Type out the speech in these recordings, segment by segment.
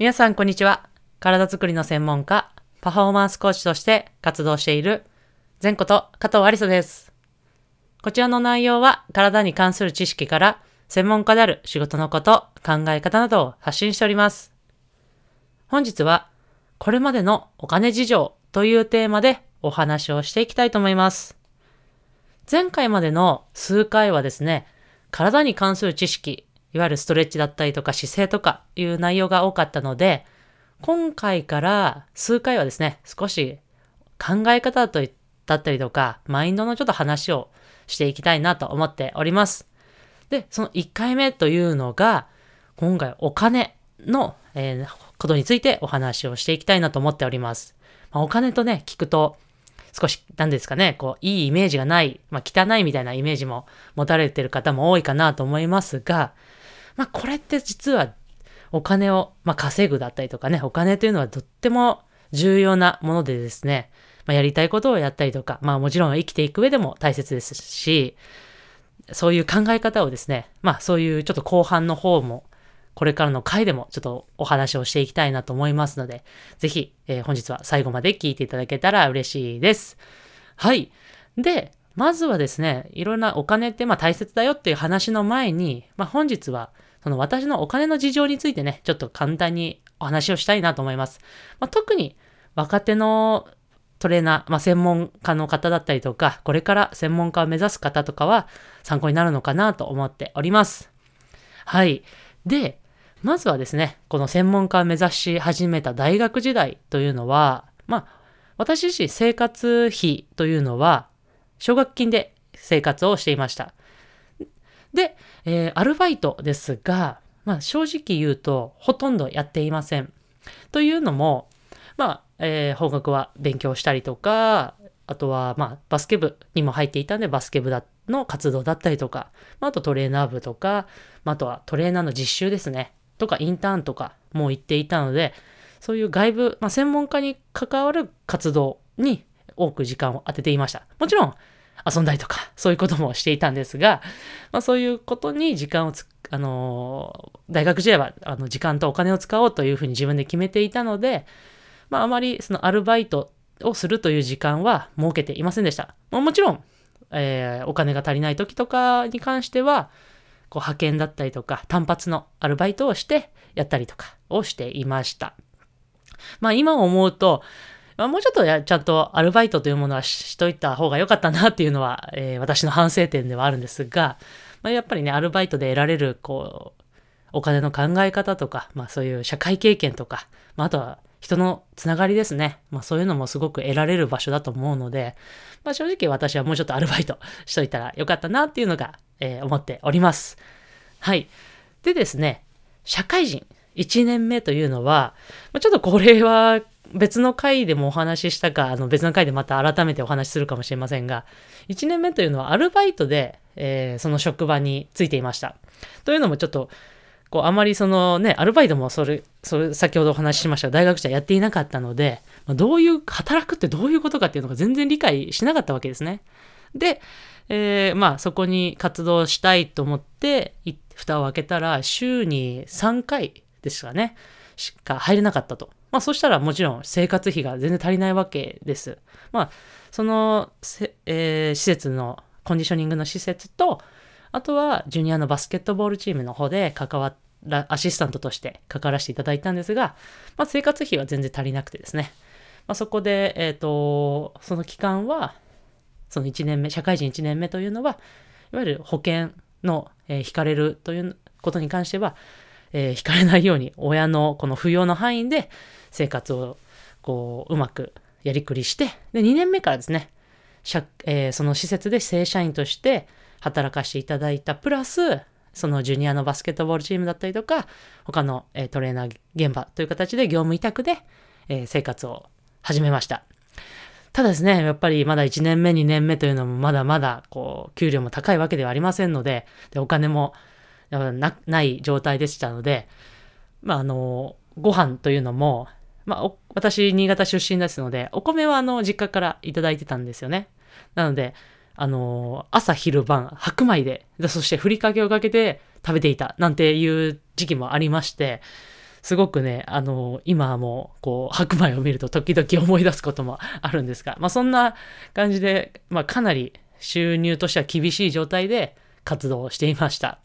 皆さん、こんにちは。体づくりの専門家、パフォーマンスコーチとして活動している、前こと加藤ありさです。こちらの内容は、体に関する知識から、専門家である仕事のこと、考え方などを発信しております。本日は、これまでのお金事情というテーマでお話をしていきたいと思います。前回までの数回はですね、体に関する知識、いわゆるストレッチだったりとか姿勢とかいう内容が多かったので、今回から数回はですね、少し考え方だったりとか、マインドのちょっと話をしていきたいなと思っております。で、その1回目というのが、今回お金の、えーことについてお話をしていきたいなと思っております。まあ、お金とね、聞くと、少し、なんですかね、こう、いいイメージがない、まあ、汚いみたいなイメージも持たれてる方も多いかなと思いますが、まあ、これって実は、お金を、まあ、稼ぐだったりとかね、お金というのはとっても重要なものでですね、まあ、やりたいことをやったりとか、まあ、もちろん生きていく上でも大切ですし、そういう考え方をですね、まあ、そういうちょっと後半の方も、これからの回でもちょっとお話をしていきたいなと思いますので、ぜひ、えー本日は最後まで聞いていただけたら嬉しいです。はい。で、まずはですね、いろんなお金ってまあ大切だよっていう話の前に、まあ本日はその私のお金の事情についてね、ちょっと簡単にお話をしたいなと思います。まあ、特に若手のトレーナー、まあ、専門家の方だったりとか、これから専門家を目指す方とかは参考になるのかなと思っております。はい。で、まずはですね、この専門家を目指し始めた大学時代というのは、まあ、私自身生活費というのは、奨学金で生活をしていました。で、えーアルバイトですが、まあ、正直言うと、ほとんどやっていません。というのも、まあ、えー法学は勉強したりとか、あとは、まあ、バスケ部にも入っていたんで、バスケ部だの活動だったりとか、まあ、あとトレーナー部とか、まあ、あとはトレーナーの実習ですね。とか、インターンとかも行っていたので、そういう外部、まあ、専門家に関わる活動に多く時間を当てていました。もちろん、遊んだりとか、そういうこともしていたんですが、まあ、そういうことに時間をつ、あの大学時代は、あの、時間とお金を使おうというふうに自分で決めていたので、まあ、あまりそのアルバイトをするという時間は設けていませんでした。まあもちろん、えーお金が足りない時とかに関しては、こう派遣だったりとか、単発のアルバイトをしてやったりとかをしていました。まあ今思うと、まあ、もうちょっとやちゃんとアルバイトというものはししといた方が良かったなっていうのは、えー私の反省点ではあるんですが、まあ、やっぱりね、アルバイトで得られる、こう、お金の考え方とか、まあそういう社会経験とか、まああとは人のつながりですね。まあそういうのもすごく得られる場所だと思うので、まあ正直私はもうちょっとアルバイトしといたらよかったなっていうのが、えー思っております。はい。でですね、社会人1年目というのは、まあちょっとこれは別の回でもお話ししたか、あの別の回でまた改めてお話しするかもしれませんが、1年目というのはアルバイトで、えーその職場についていました。というのもちょっと、こう、あまりそのね、アルバイトもそれ、それ、先ほどお話ししましたが大学時代やっていなかったので、どういう、働くってどういうことかっていうのが全然理解しなかったわけですね。で、えーまあそこに活動したいと思って、蓋を開けたら、週に3回ですかね、しか入れなかったと。まあそしたらもちろん生活費が全然足りないわけです。まあ、その、せえー施設の、コンディショニングの施設と、あとは、ジュニアのバスケットボールチームの方で関わら、アシスタントとして関わらせていただいたんですが、まあ、生活費は全然足りなくてですね。まあ、そこで、えっ、と、その期間は、その1年目、社会人1年目というのは、いわゆる保険の、えー引かれるということに関しては、えー引かれないように、親のこの扶養の範囲で生活を、こう、うまくやりくりして、で、2年目からですね、えーその施設で正社員として働かせていただいたプラスそのジュニアのバスケットボールチームだったりとか他の、えートレーナー現場という形で業務委託で、えー生活を始めました。ただですねやっぱりまだ1年目2年目というのもまだまだこう給料も高いわけではありませんのででお金もなない状態でしたのでまああのご飯というのもまあ、私、新潟出身ですので、お米はあの、実家からいただいてたんですよね。なので、あの朝昼晩、白米で、そしてふりかけをかけて食べていた、なんていう時期もありまして、すごくね、あの、今も、こう、白米を見ると時々思い出すこともあるんですが、まあ、そんな感じで、まあ、かなり収入としては厳しい状態で活動していました。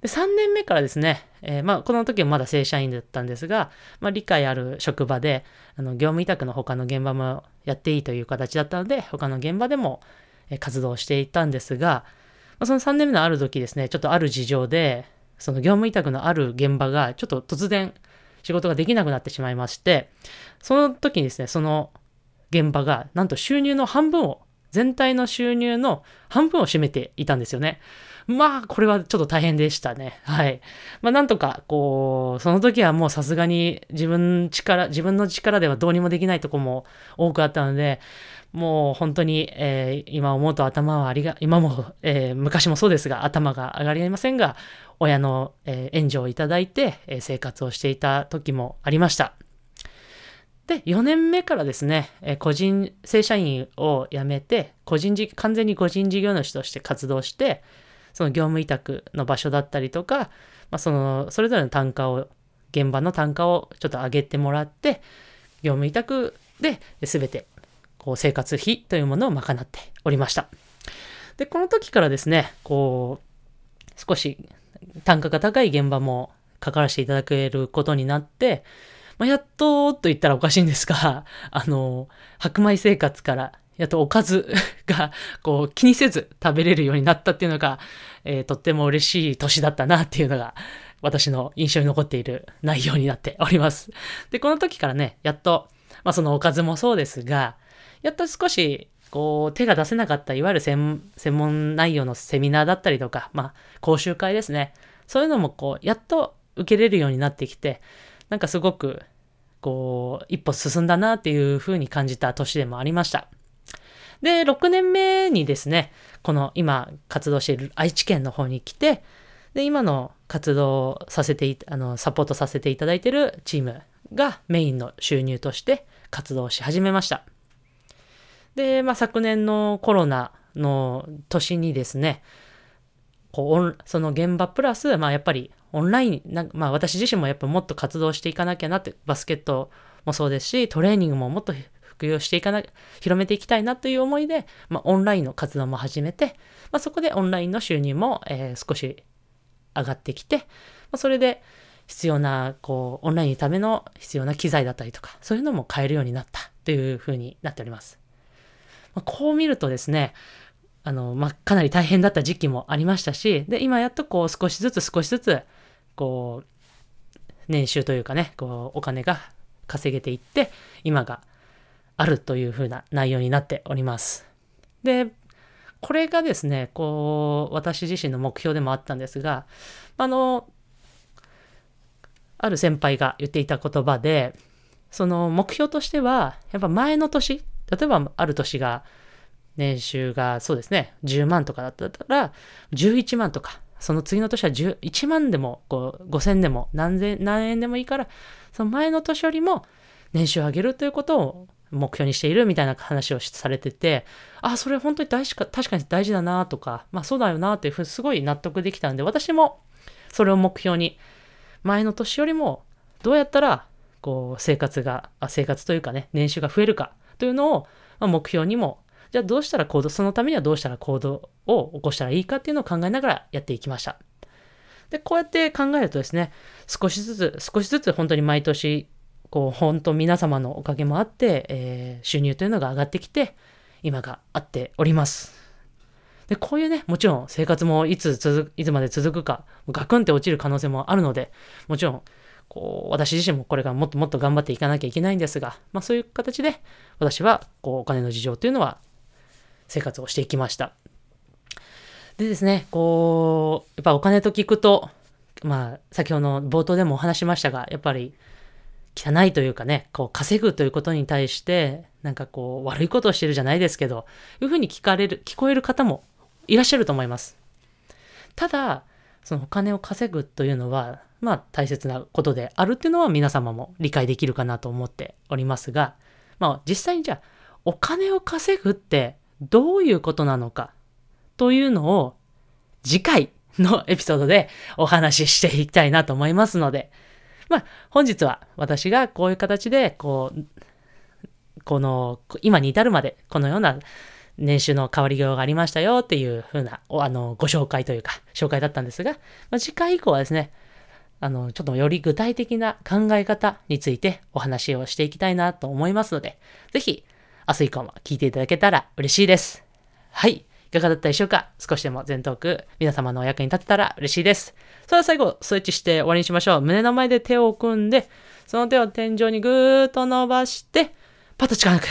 で、3年目からですね、えー、まあ、この時はまだ正社員だったんですが、まあ、理解ある職場で、あの、業務委託の他の現場もやっていいという形だったので、他の現場でも活動していたんですが、まあ、その3年目のある時ですね、ちょっとある事情で、その業務委託のある現場がちょっと突然仕事ができなくなってしまいまして、その時にですね、その現場がなんと収入の半分を、全体の収入の半分を占めていたんですよね。まあ、これはちょっと大変でしたね。はい。まあ、なんとか、こう、その時はもうさすがに自分力、自分の力ではどうにもできないとこも多くあったので、もう本当に、えー、今思うと頭はありが、今も、えー、昔もそうですが、頭が上がりませんが、親の、えー、援助をいただいて、え生活をしていた時もありました。で、4年目からですね、え個人、正社員を辞めて、個人事、完全に個人事業主として活動して、その業務委託の場所だったりとか、まあ、その、それぞれの単価を、現場の単価をちょっと上げてもらって、業務委託で全てこう生活費というものを賄っておりました。で、この時からですね、こう、少し単価が高い現場もかからせていただけることになって、まあ、やっとと言ったらおかしいんですが、あの、白米生活からやっとおかず がこう気にせず食べれるようになったっていうのが、えー、とっても嬉しい年だったなっていうのが私の印象に残っている内容になっております。で、この時からね、やっと、まあそのおかずもそうですが、やっと少し、こう、手が出せなかった、いわゆる専門内容のセミナーだったりとか、まあ、講習会ですね。そういうのも、こう、やっと受けれるようになってきて、なんかすごく、こう、一歩進んだなっていう風に感じた年でもありました。で、6年目にですね、この今活動している愛知県の方に来て、で、今の活動させてあの、サポートさせていただいているチームがメインの収入として活動し始めました。で、まあ、昨年のコロナの年にですね、こうその現場プラス、まあ、やっぱりオンラインな、まあ、私自身もやっぱもっと活動していかなきゃなって、バスケットもそうですし、トレーニングももっと普及していかな、広めていきたいなという思いで、まあ、オンラインの活動も始めて、まあ、そこでオンラインの収入も、えー、少し上がってきて、まあ、それで必要な、こう、オンラインのための必要な機材だったりとか、そういうのも買えるようになったというふうになっております。まあ、こう見るとですね、あの、まあ、かなり大変だった時期もありましたし、で、今やっとこう少しずつ少しずつ、こう、年収というかね、こう、お金が稼げていって、今があるというふうな内容になっております。で、これがですね、こう、私自身の目標でもあったんですが、あの、ある先輩が言っていた言葉で、その目標としては、やっぱ前の年、例えばある年が、年収がそうですね、10万とかだったら、11万とか、その次の年は1万でも、こう、5000でも何千、何円でもいいから、その前の年よりも年収を上げるということを目標にしているみたいな話をされてて、あ、それ本当に大事か、確かに大事だなとか、まあそうだよなっていうふうにすごい納得できたんで、私もそれを目標に、前の年よりもどうやったら、こう、生活が、あ生活というかね、年収が増えるかというのを、目標にも、じゃあどうしたら行動、そのためにはどうしたら行動を起こしたらいいかっていうのを考えながらやっていきました。で、こうやって考えるとですね、少しずつ、少しずつ本当に毎年、こう、本当皆様のおかげもあって、えー、収入というのが上がってきて、今があっております。で、こういうね、もちろん生活もいつ続いつまで続くか、ガクンって落ちる可能性もあるので、もちろんこう、私自身もこれからもっともっと頑張っていかなきゃいけないんですが、まあそういう形で、私は、こう、お金の事情というのは、生活をしていきました。でですね、こう、やっぱお金と聞くと、まあ、先ほどの冒頭でもお話しましたが、やっぱり、汚いというかね、こう、稼ぐということに対して、なんかこう、悪いことをしてるじゃないですけど、いうふうに聞かれる、聞こえる方もいらっしゃると思います。ただ、そのお金を稼ぐというのは、まあ大切なことであるっていうのは皆様も理解できるかなと思っておりますが、まあ実際にじゃあお金を稼ぐってどういうことなのかというのを次回のエピソードでお話ししていきたいなと思いますので、まあ、本日は私がこういう形で、こう、この、今に至るまで、このような年収の変わりようがありましたよっていう風な、あの、ご紹介というか、紹介だったんですが、まあ、次回以降はですね、あの、ちょっとより具体的な考え方についてお話をしていきたいなと思いますので、ぜひ、明日以降も聞いていただけたら嬉しいです。はい。いかがだったでしょうか？少しでも全トーク、皆様のお役に立てたら嬉しいです。それでは最後、スイッチして終わりにしましょう。胸の前で手を組んで、その手を天井にぐーっと伸ばして、パッと力抜く。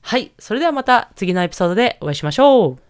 はい。それではまた次のエピソードでお会いしましょう。